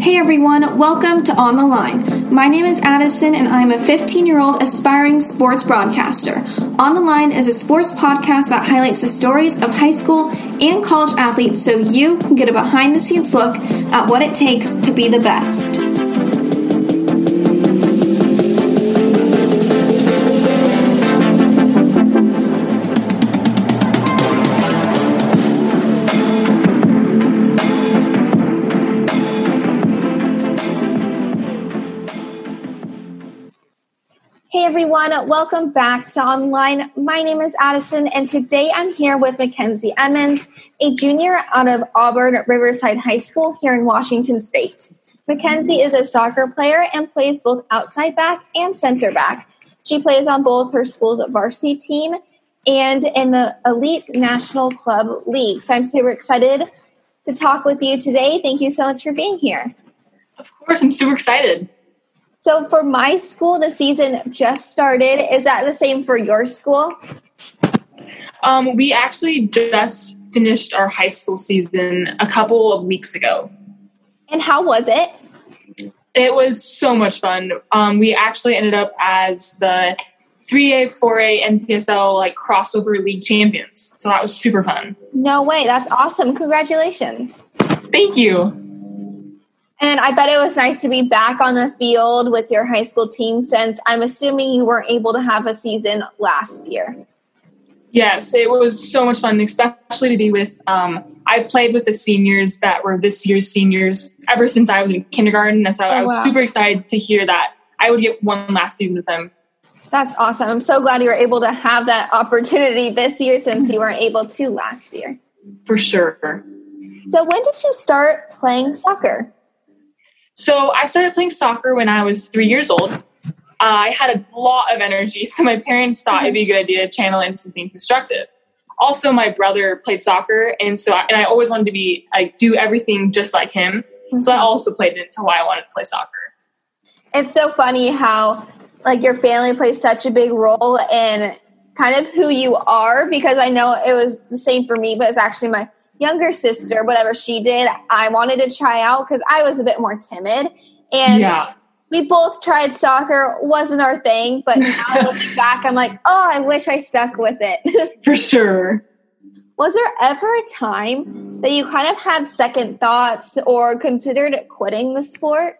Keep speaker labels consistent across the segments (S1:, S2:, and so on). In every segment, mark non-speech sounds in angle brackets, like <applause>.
S1: Hey everyone, welcome to On the Line. My name is Addison and I'm a 15 year old aspiring sports broadcaster. On the Line is a sports podcast that highlights the stories of high school and college athletes so you can get a behind the scenes look at what it takes to be the best. Everyone, welcome back to Online. My name is Addison, and today I'm here with McKenzie Emmons, a junior out of Auburn Riverside High School here in Washington State. McKenzie is a soccer player and plays both outside back and center back. She plays on both her school's varsity team and in the Elite National Club League. So I'm super excited to talk with you today. Thank you so much for being here.
S2: Of course, I'm super excited.
S1: So for my school, the season just started. Is that the same for your school?
S2: Um, we actually just finished our high school season a couple of weeks ago.
S1: And how was it?
S2: It was so much fun. Um, we actually ended up as the 3A, 4A, NPSL like crossover league champions. So that was super fun.
S1: No way. That's awesome. Congratulations.
S2: Thank you.
S1: And I bet it was nice to be back on the field with your high school team since I'm assuming you weren't able to have a season last year.
S2: Yes, it was so much fun, especially to be with. Um, I played with the seniors that were this year's seniors ever since I was in kindergarten, and so oh, I was wow. super excited to hear that I would get one last season with them.
S1: That's awesome. I'm so glad you were able to have that opportunity this year since you weren't able to last year.
S2: For sure.
S1: So, when did you start playing soccer?
S2: So I started playing soccer when I was three years old. Uh, I had a lot of energy, so my parents thought it'd be a good idea to channel into something constructive. Also, my brother played soccer, and so I, and I always wanted to be like do everything just like him. So I mm-hmm. also played into why I wanted to play soccer.
S1: It's so funny how like your family plays such a big role in kind of who you are because I know it was the same for me, but it's actually my younger sister, whatever she did, I wanted to try out because I was a bit more timid. And yeah. we both tried soccer, wasn't our thing. But <laughs> now looking back, I'm like, oh, I wish I stuck with it. <laughs>
S2: For sure.
S1: Was there ever a time that you kind of had second thoughts or considered quitting the sport?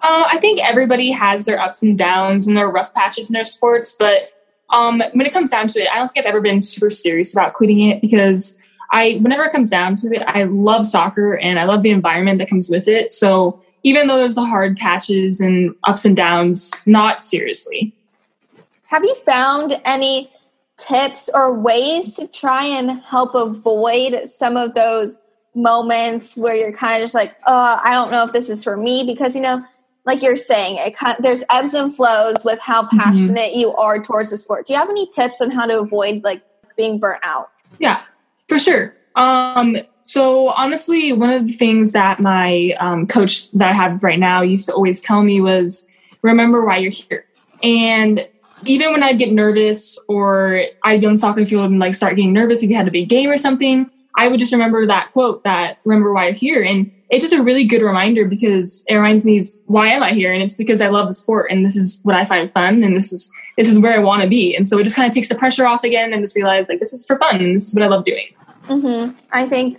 S2: Uh, I think everybody has their ups and downs and their rough patches in their sports, but um, when it comes down to it, I don't think I've ever been super serious about quitting it because I, whenever it comes down to it, I love soccer and I love the environment that comes with it. So even though there's the hard patches and ups and downs, not seriously.
S1: Have you found any tips or ways to try and help avoid some of those moments where you're kind of just like, oh, I don't know if this is for me? Because, you know, like you're saying, it kind of, there's ebbs and flows with how mm-hmm. passionate mm-hmm. you are towards the sport. Do you have any tips on how to avoid like being burnt out?
S2: Yeah, for sure. Um, so honestly, one of the things that my um, coach that I have right now used to always tell me was, remember why you're here. And even when I'd get nervous or I'd be on soccer field and like start getting nervous if you had a big game or something, I would just remember that quote that remember why you're here. And it's just a really good reminder because it reminds me of why am I here? And it's because I love the sport and this is what I find fun and this is this is where I want to be. And so it just kind of takes the pressure off again and just realize like this is for fun and this is what I love doing.
S1: Mm-hmm. I think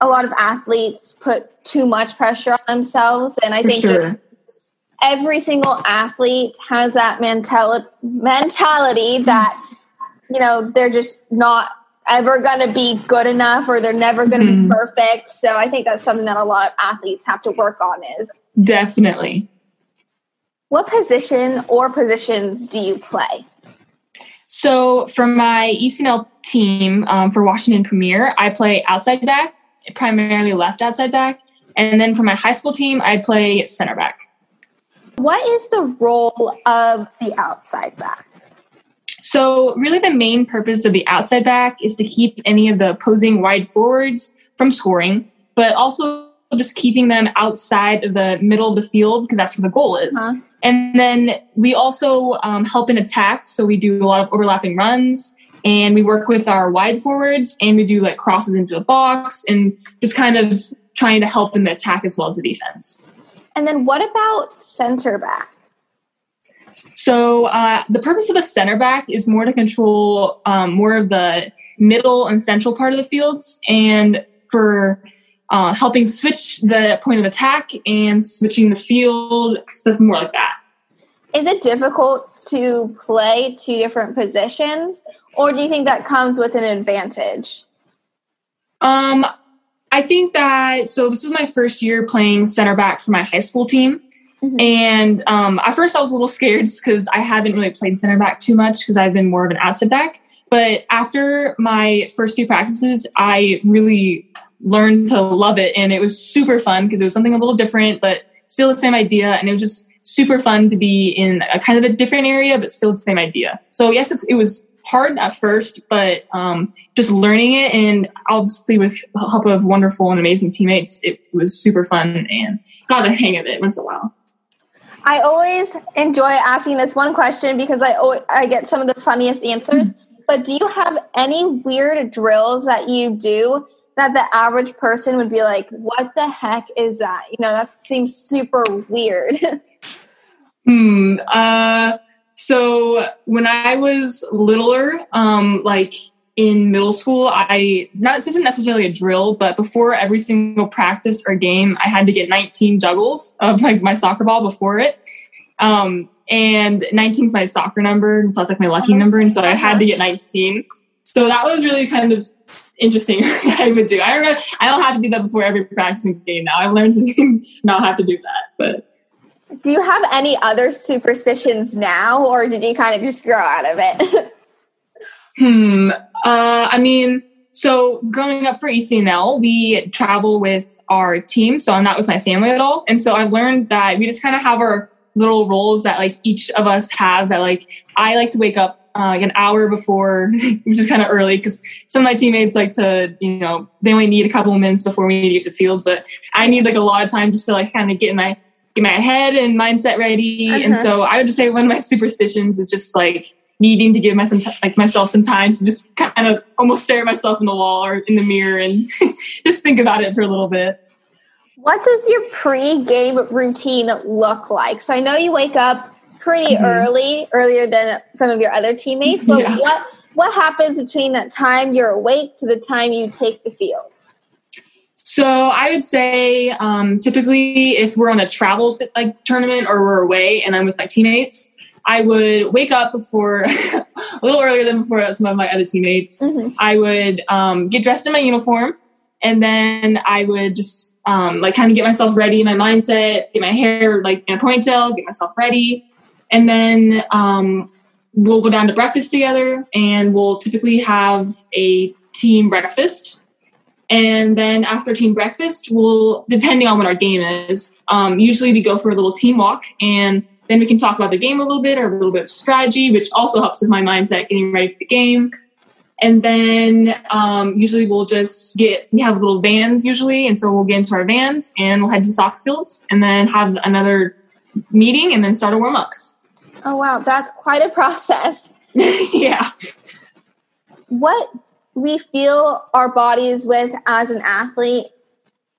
S1: a lot of athletes put too much pressure on themselves, and I For think sure. every single athlete has that mentality mentality that you know they're just not ever going to be good enough or they're never going to mm-hmm. be perfect. So I think that's something that a lot of athletes have to work on is
S2: definitely.
S1: What position or positions do you play?
S2: So for my ECNL team um, for Washington Premier, I play outside back, primarily left outside back. And then for my high school team, I play center back.
S1: What is the role of the outside back?
S2: So, really, the main purpose of the outside back is to keep any of the opposing wide forwards from scoring, but also just keeping them outside of the middle of the field because that's where the goal is. Uh-huh. And then we also um, help in attack. So, we do a lot of overlapping runs and we work with our wide forwards and we do like crosses into the box and just kind of trying to help in the attack as well as the defense.
S1: And then what about center back?
S2: So uh, the purpose of a center back is more to control um, more of the middle and central part of the fields, and for uh, helping switch the point of attack and switching the field, stuff more like that.
S1: Is it difficult to play two different positions, or do you think that comes with an advantage?
S2: Um, I think that so. This was my first year playing center back for my high school team, mm-hmm. and um, at first I was a little scared because I haven't really played center back too much because I've been more of an outside back. But after my first few practices, I really learned to love it, and it was super fun because it was something a little different, but still the same idea, and it was just super fun to be in a kind of a different area, but still the same idea. So yes, it was hard at first, but um, just learning it and obviously with help of wonderful and amazing teammates, it was super fun and got the hang of it once in a while.
S1: I always enjoy asking this one question because I I get some of the funniest answers. But do you have any weird drills that you do that the average person would be like, "What the heck is that?" You know, that seems super weird. <laughs>
S2: hmm. Uh so when I was littler, um, like in middle school, I not this isn't necessarily a drill, but before every single practice or game, I had to get 19 juggles of like my soccer ball before it. Um, and 19 is my soccer number, and so that's like my lucky number, and so I had to get 19. So that was really kind of interesting. <laughs> I would do. I don't. I don't have to do that before every practicing game now. I've learned to <laughs> not have to do that, but
S1: do you have any other superstitions now, or did you kind of just grow out of it? <laughs>
S2: hmm. Uh, I mean, so growing up for ECNL, we travel with our team, so I'm not with my family at all. And so I've learned that we just kind of have our little roles that like each of us have that like I like to wake up uh, like an hour before, <laughs> which is kind of early because some of my teammates like to, you know, they only need a couple of minutes before we need to get to field, but I need like a lot of time just to like kind of get in my get my head and mindset ready. Uh-huh. And so I would just say one of my <laughs> superstitions is just like needing to give my some t- like myself some time to just kind of almost stare at myself in the wall or in the mirror and <laughs> just think about it for a little bit.
S1: What does your pre-game routine look like? So I know you wake up pretty mm-hmm. early, earlier than some of your other teammates, but <laughs> yeah. what what happens between that time you're awake to the time you take the field?
S2: So I would say um, typically if we're on a travel like tournament or we're away and I'm with my teammates, I would wake up before <laughs> a little earlier than before some of my other teammates. Mm-hmm. I would um, get dressed in my uniform and then I would just um, like kind of get myself ready, my mindset, get my hair like in a ponytail, get myself ready, and then um, we'll go down to breakfast together and we'll typically have a team breakfast and then after team breakfast, we'll, depending on what our game is, um, usually we go for a little team walk and then we can talk about the game a little bit or a little bit of strategy, which also helps with my mindset getting ready for the game. And then um, usually we'll just get, we have little vans usually. And so we'll get into our vans and we'll head to the soccer fields and then have another meeting and then start our warm ups.
S1: Oh, wow. That's quite a process. <laughs>
S2: yeah.
S1: What we feel our bodies with as an athlete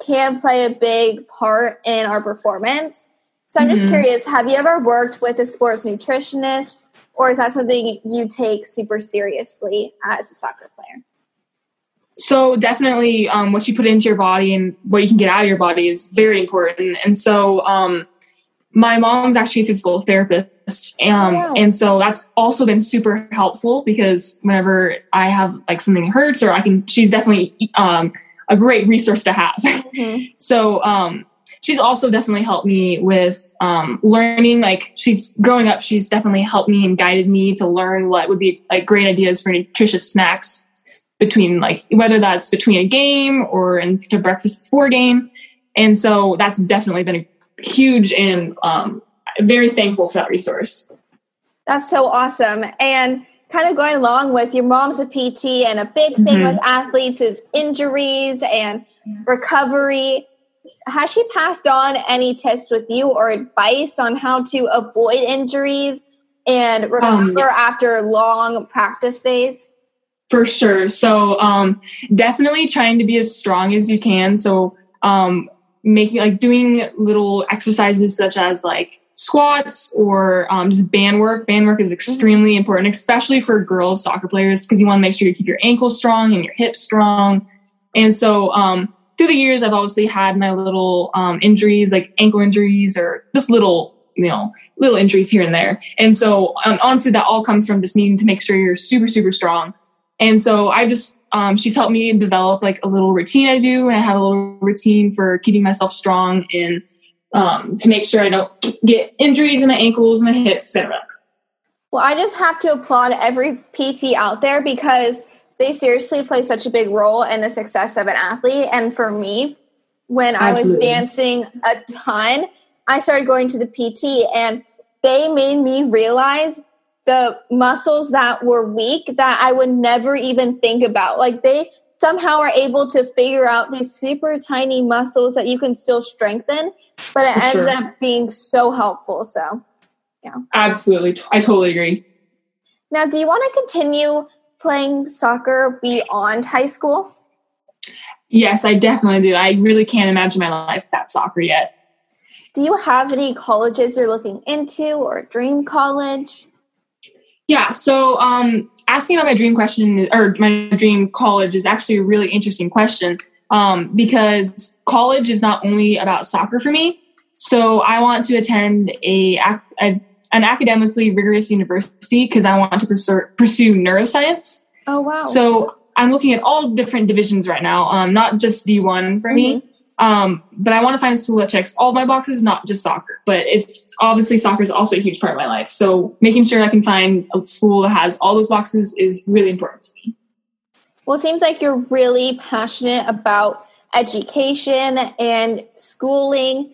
S1: can play a big part in our performance. So I'm mm-hmm. just curious, have you ever worked with a sports nutritionist or is that something you take super seriously as a soccer player?
S2: So definitely um, what you put into your body and what you can get out of your body is very important. And so um, my mom's actually a physical therapist um, oh, and so that's also been super helpful because whenever I have like something hurts or I can, she's definitely um, a great resource to have. Mm-hmm. <laughs> so um, she's also definitely helped me with um, learning. Like she's growing up, she's definitely helped me and guided me to learn what would be like great ideas for nutritious snacks between like whether that's between a game or into breakfast before game. And so that's definitely been a huge and um, very thankful for that resource.
S1: That's so awesome. And kind of going along with your mom's a PT, and a big thing mm-hmm. with athletes is injuries and recovery. Has she passed on any tips with you or advice on how to avoid injuries and recover um, after long practice days?
S2: For sure. So, um, definitely trying to be as strong as you can. So, um, making like doing little exercises such as like squats or um, just band work. Band work is extremely mm-hmm. important, especially for girls soccer players, because you want to make sure you keep your ankles strong and your hips strong. And so um, through the years, I've obviously had my little um, injuries, like ankle injuries or just little, you know, little injuries here and there. And so um, honestly, that all comes from just needing to make sure you're super, super strong. And so I just, um, she's helped me develop like a little routine I do. And I have a little routine for keeping myself strong and um, to make sure I don't get injuries in my ankles, and my hips, etc.
S1: Well, I just have to applaud every PT out there because they seriously play such a big role in the success of an athlete. And for me, when Absolutely. I was dancing a ton, I started going to the PT and they made me realize the muscles that were weak that I would never even think about. Like they somehow are able to figure out these super tiny muscles that you can still strengthen, but it For ends sure. up being so helpful. So, yeah.
S2: Absolutely. I totally agree.
S1: Now, do you want to continue playing soccer beyond high school?
S2: Yes, I definitely do. I really can't imagine my life without soccer yet.
S1: Do you have any colleges you're looking into or dream college?
S2: Yeah, so um, asking about my dream question or my dream college is actually a really interesting question um, because college is not only about soccer for me. So I want to attend a, a an academically rigorous university because I want to pursue, pursue neuroscience.
S1: Oh wow!
S2: So I'm looking at all different divisions right now, um, not just D1 for mm-hmm. me. Um, but I want to find a school that checks all my boxes, not just soccer. But it's obviously soccer is also a huge part of my life. So making sure I can find a school that has all those boxes is really important to me.
S1: Well, it seems like you're really passionate about education and schooling.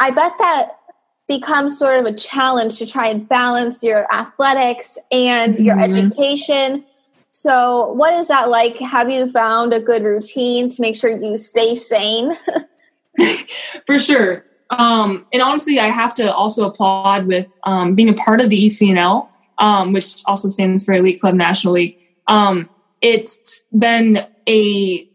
S1: I bet that becomes sort of a challenge to try and balance your athletics and mm-hmm. your education. So, what is that like? Have you found a good routine to make sure you stay sane? <laughs> <laughs>
S2: For sure. Um, and honestly, I have to also applaud with um, being a part of the ECNL, um, which also stands for Elite Club National League. Um, it's been a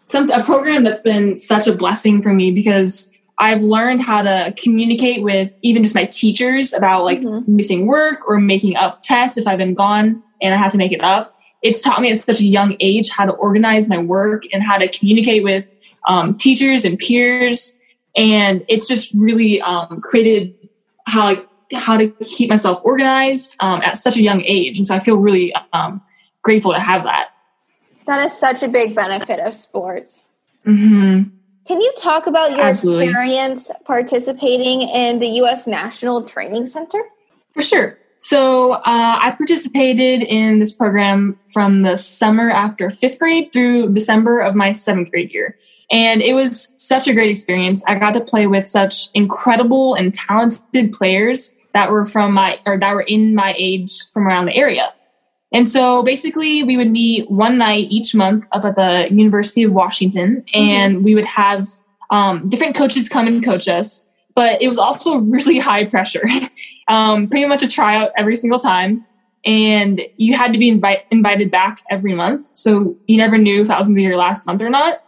S2: some a program that's been such a blessing for me because I've learned how to communicate with even just my teachers about like mm-hmm. missing work or making up tests if I've been gone and I have to make it up. It's taught me at such a young age how to organize my work and how to communicate with um, teachers and peers. And it's just really um, created how how to keep myself organized um, at such a young age. And so I feel really um, grateful to have that.
S1: That is such a big benefit of sports.
S2: Mm-hmm.
S1: Can you talk about your Absolutely. experience participating in the U.S. National Training Center?
S2: For sure. So uh, I participated in this program from the summer after fifth grade through December of my seventh grade year. And it was such a great experience. I got to play with such incredible and talented players that were from my or that were in my age from around the area. And so basically, we would meet one night each month up at the University of Washington, mm-hmm. and mm-hmm. we would have um, different coaches come and coach us. But it was also <laughs> really high pressure, <laughs> um, pretty much a tryout every single time. And you had to be invite- invited back every month. So you never knew if that was going to be your last month or not.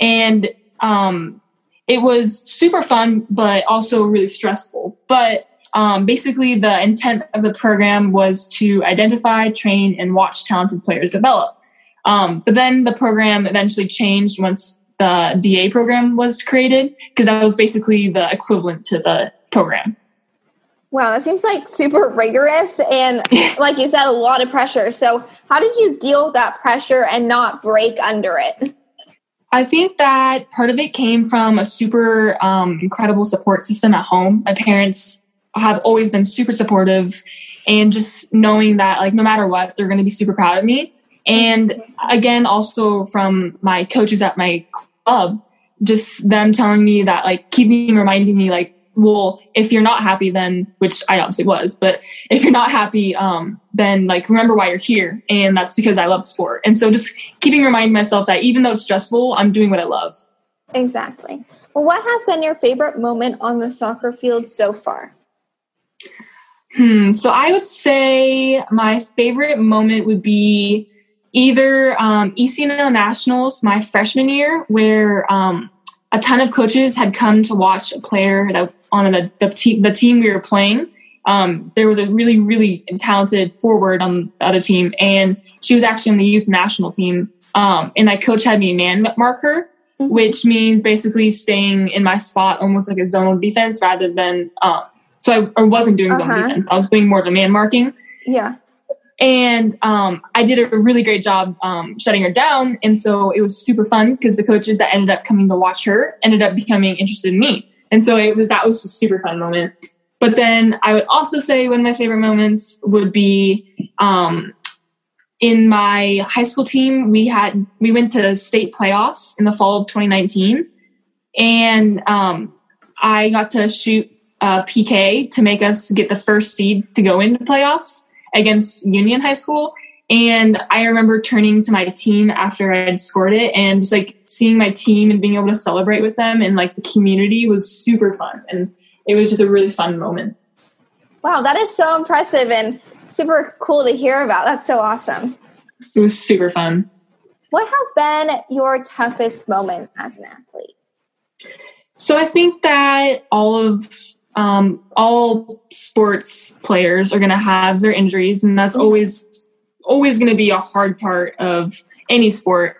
S2: And um, it was super fun, but also really stressful. But um, basically the intent of the program was to identify, train, and watch talented players develop. Um, but then the program eventually changed once the DA program was created because that was basically the equivalent to the program.
S1: Wow, that seems like super rigorous and, <laughs> like you said, a lot of pressure. So, how did you deal with that pressure and not break under it?
S2: I think that part of it came from a super um, incredible support system at home. My parents have always been super supportive and just knowing that like no matter what they're going to be super proud of me. And again also from my coaches at my club just them telling me that like keeping reminding me like well if you're not happy then which i obviously was but if you're not happy um then like remember why you're here and that's because i love sport. And so just keeping reminding myself that even though it's stressful i'm doing what i love.
S1: Exactly. Well what has been your favorite moment on the soccer field so far
S2: Hmm. So I would say my favorite moment would be either um, ECNL Nationals my freshman year, where um, a ton of coaches had come to watch a player that, on the, the, te- the team we were playing. Um, there was a really, really talented forward on the other team, and she was actually on the youth national team. Um, and my coach had me man mark her, mm-hmm. which means basically staying in my spot almost like a zonal defense rather than. Um, so I, I, wasn't doing uh-huh. zone defense. I was doing more of a man marking.
S1: Yeah.
S2: And um, I did a really great job um, shutting her down. And so it was super fun because the coaches that ended up coming to watch her ended up becoming interested in me. And so it was that was a super fun moment. But then I would also say one of my favorite moments would be um, in my high school team. We had we went to state playoffs in the fall of 2019, and um, I got to shoot Uh, a PK to make us get the first seed to go into playoffs against Union High School. And I remember turning to my team after I had scored it and just like seeing my team and being able to celebrate with them and like the community was super fun. And it was just a really fun moment.
S1: Wow, that is so impressive and super cool to hear about. That's so awesome.
S2: It was super fun.
S1: What has been your toughest moment as an athlete?
S2: So I think that all of um, all sports players are going to have their injuries, and that's always always going to be a hard part of any sport.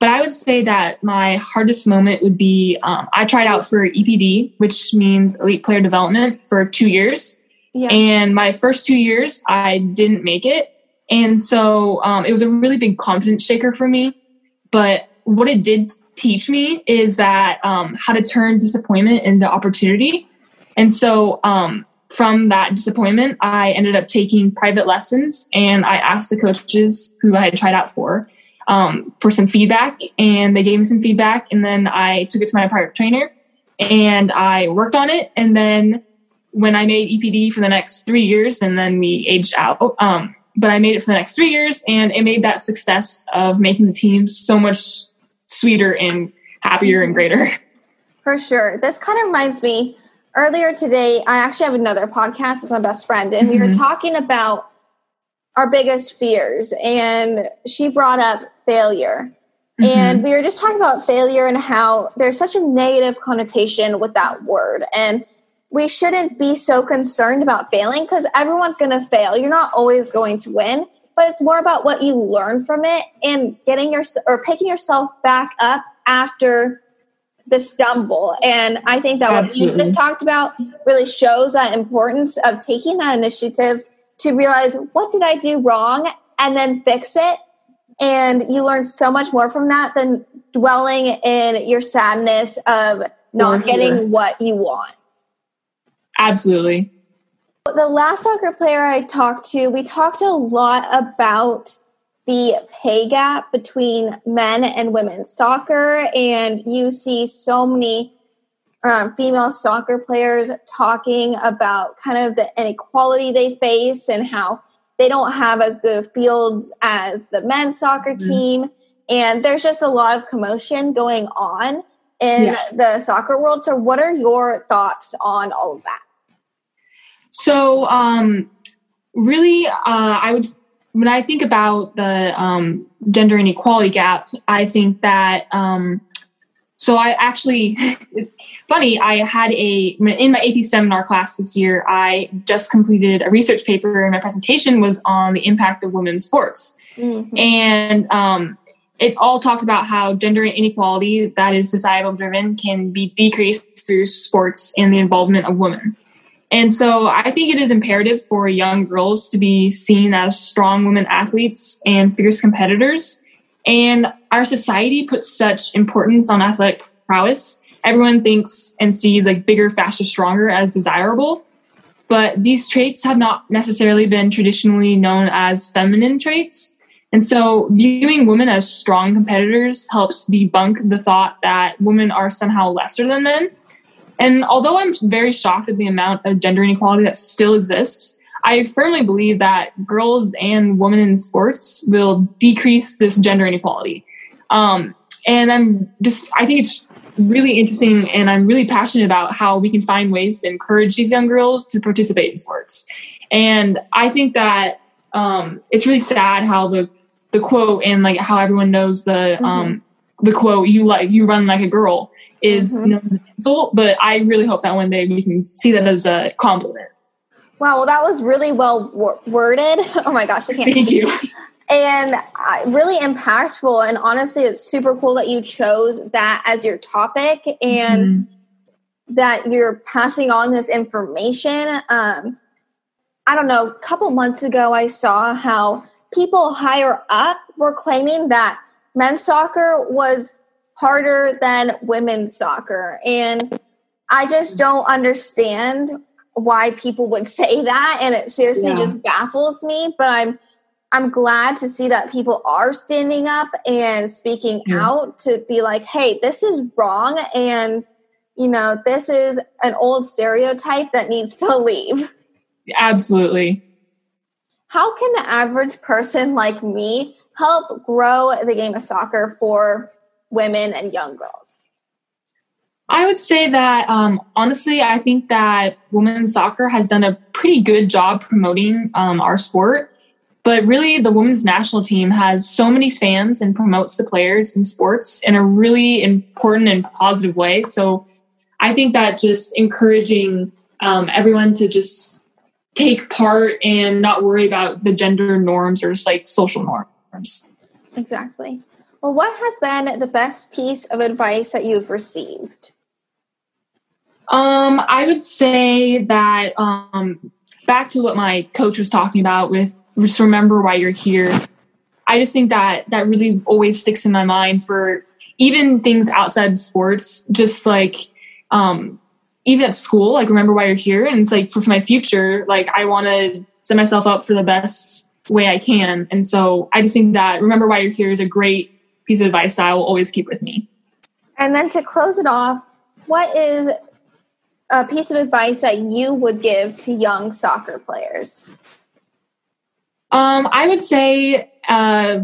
S2: But I would say that my hardest moment would be um, I tried out for EPD, which means Elite Player Development, for two years. Yeah. And my first two years, I didn't make it. And so um, it was a really big confidence shaker for me. But what it did teach me is that um, how to turn disappointment into opportunity and so um, from that disappointment, I ended up taking private lessons and I asked the coaches who I had tried out for um, for some feedback and they gave me some feedback. And then I took it to my private trainer and I worked on it. And then when I made EPD for the next three years and then we aged out, um, but I made it for the next three years and it made that success of making the team so much sweeter and happier and greater.
S1: For sure. This kind of reminds me earlier today, I actually have another podcast with my best friend, and mm-hmm. we were mm-hmm. talking about our biggest fears, and she brought up failure. Mm-hmm. And we were just talking about failure and how there's such a negative connotation with that word. And we shouldn't be so concerned about failing because everyone's going to fail. You're not always going to win, but it's more about what you learn from it and getting your or picking yourself back up after the stumble. And I think that Absolutely. what you just talked about really shows that importance of taking that initiative to realize what did I do wrong and then fix it. And you learn so much more from that than dwelling in your sadness of not getting what you want.
S2: Absolutely.
S1: The last soccer player I talked to, we talked a lot about the pay gap between men and women soccer, and you see so many um, female soccer players talking about kind of the inequality they face and how they don't have as good fields as the men's soccer mm-hmm. team. And there's just a lot of commotion going on in yeah. the soccer world. So, what are your thoughts on all of that?
S2: So, um, really, uh, I would when I think about the um, gender inequality gap, I think that um, so I actually <laughs> funny I had a in my AP seminar class this year. I just completed a research paper, and my presentation was on the impact of women's sports, mm-hmm. and um, it all talked about how gender inequality that is societal driven can be decreased through sports and the involvement of women. And so I think it is imperative for young girls to be seen as strong women athletes and fierce competitors. And our society puts such importance on athletic prowess. Everyone thinks and sees like bigger, faster, stronger as desirable. But these traits have not necessarily been traditionally known as feminine traits. And so viewing women as strong competitors helps debunk the thought that women are somehow lesser than men and although I'm very shocked at the amount of gender inequality that still exists, I firmly believe that girls and women in sports will decrease this gender inequality. Um, and I'm just, I think it's really interesting and I'm really passionate about how we can find ways to encourage these young girls to participate in sports. And I think that um, it's really sad how the, the quote and like how everyone knows the, mm-hmm. um, the quote "you like you run like a girl" is mm-hmm. known as an insult, but I really hope that one day we can see that as a compliment.
S1: Wow, well, that was really well worded. <laughs> Oh my gosh, I can't.
S2: Thank you.
S1: And uh, really impactful. And honestly, it's super cool that you chose that as your topic and mm-hmm. that you're passing on this information. Um, I don't know, a couple months ago, I saw how people higher up were claiming that men's soccer was harder than women's soccer. And I just don't understand why people would <laughs> say that and it seriously yeah. just baffles me but i'm i'm glad to see that people are standing up and speaking yeah. out to be like hey this is wrong and you know this is an old stereotype that needs to <laughs> leave
S2: absolutely
S1: how can the average person like me help grow the game of soccer for women and young girls
S2: I would say that um, honestly, I think that women's soccer has done a pretty good job promoting um, our sport. But really, the women's national team has so many fans and promotes the players in sports in a really important and positive way. So I think that just encouraging um, everyone to just take part and not worry about the gender norms or just like social norms.
S1: Exactly. Well, what has been the best piece of advice that you've received?
S2: Um, I would say that um, back to what my coach was talking about with just remember why you're here. I just think that that really always sticks in my mind for even things outside of sports, just like um, even at school, like remember why you're here. And it's like for, for my future, like I want to set myself up for the best way I can. And so I just think that remember why you're here is a great piece of advice that I will always keep with me.
S1: And then to close it off, what is a piece of advice that you would give to young soccer players?
S2: Um, I would say uh,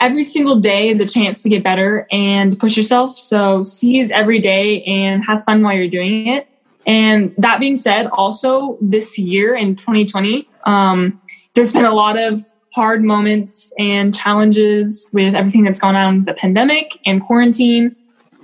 S2: every single day is a chance to get better and push yourself. So seize every day and have fun while you're doing it. And that being said, also this year in 2020, um, there's been a lot of hard moments and challenges with everything that's gone on with the pandemic and quarantine.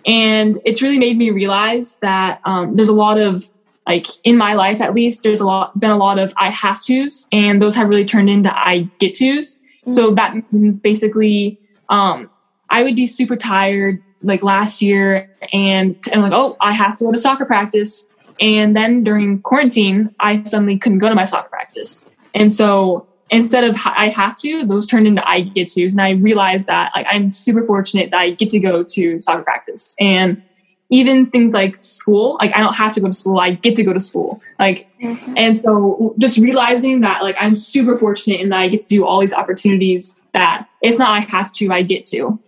S2: And it's really made me realize that um, there's a lot of like in my life at least there's a lot been a lot of i have to's and those have really turned into i get to's mm-hmm. so that means basically um, i would be super tired like last year and and like oh i have to go to soccer practice and then during quarantine i suddenly couldn't go to my soccer practice and so instead of I have to, those turned into I get to. And I realized that like I'm super fortunate that I get to go to soccer practice. And even things like school, like I don't have to go to school, I get to go to school. Like mm-hmm. and so just realizing that like I'm super fortunate in that I get to do all these opportunities that it's not I have to, I get to.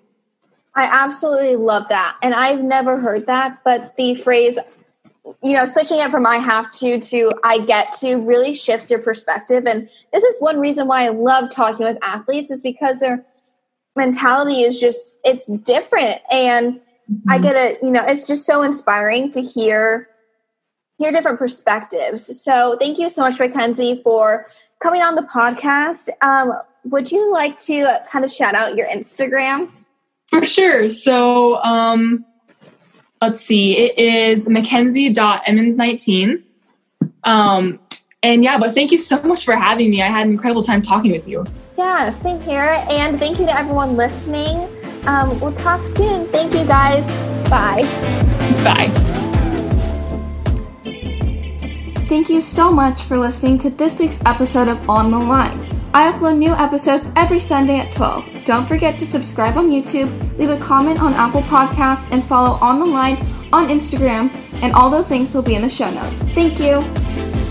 S1: I absolutely love that. And I've never heard that, but the phrase you know, switching it from I have to to I get to really shifts your perspective. And this is one reason why I love talking with athletes is because their mentality is just it's different. And mm-hmm. I get it, you know, it's just so inspiring to hear hear different perspectives. So thank you so much, McKenzie, for coming on the podcast. Um, would you like to kind of shout out your Instagram?
S2: For sure. So um let's see, it is McKenzie.emmons19. Um, and yeah, but thank you so much for having me. I had an incredible time talking with you.
S1: Yeah, same here. And thank you to everyone listening. Um, we'll talk soon. Thank you guys. Bye.
S2: Bye.
S1: Thank you so much for listening to this week's episode of On the Line. I upload new episodes every Sunday at 12. Don't forget to subscribe on YouTube, leave a comment on Apple Podcasts, and follow On the Line on Instagram, and all those links will be in the show notes. Thank you.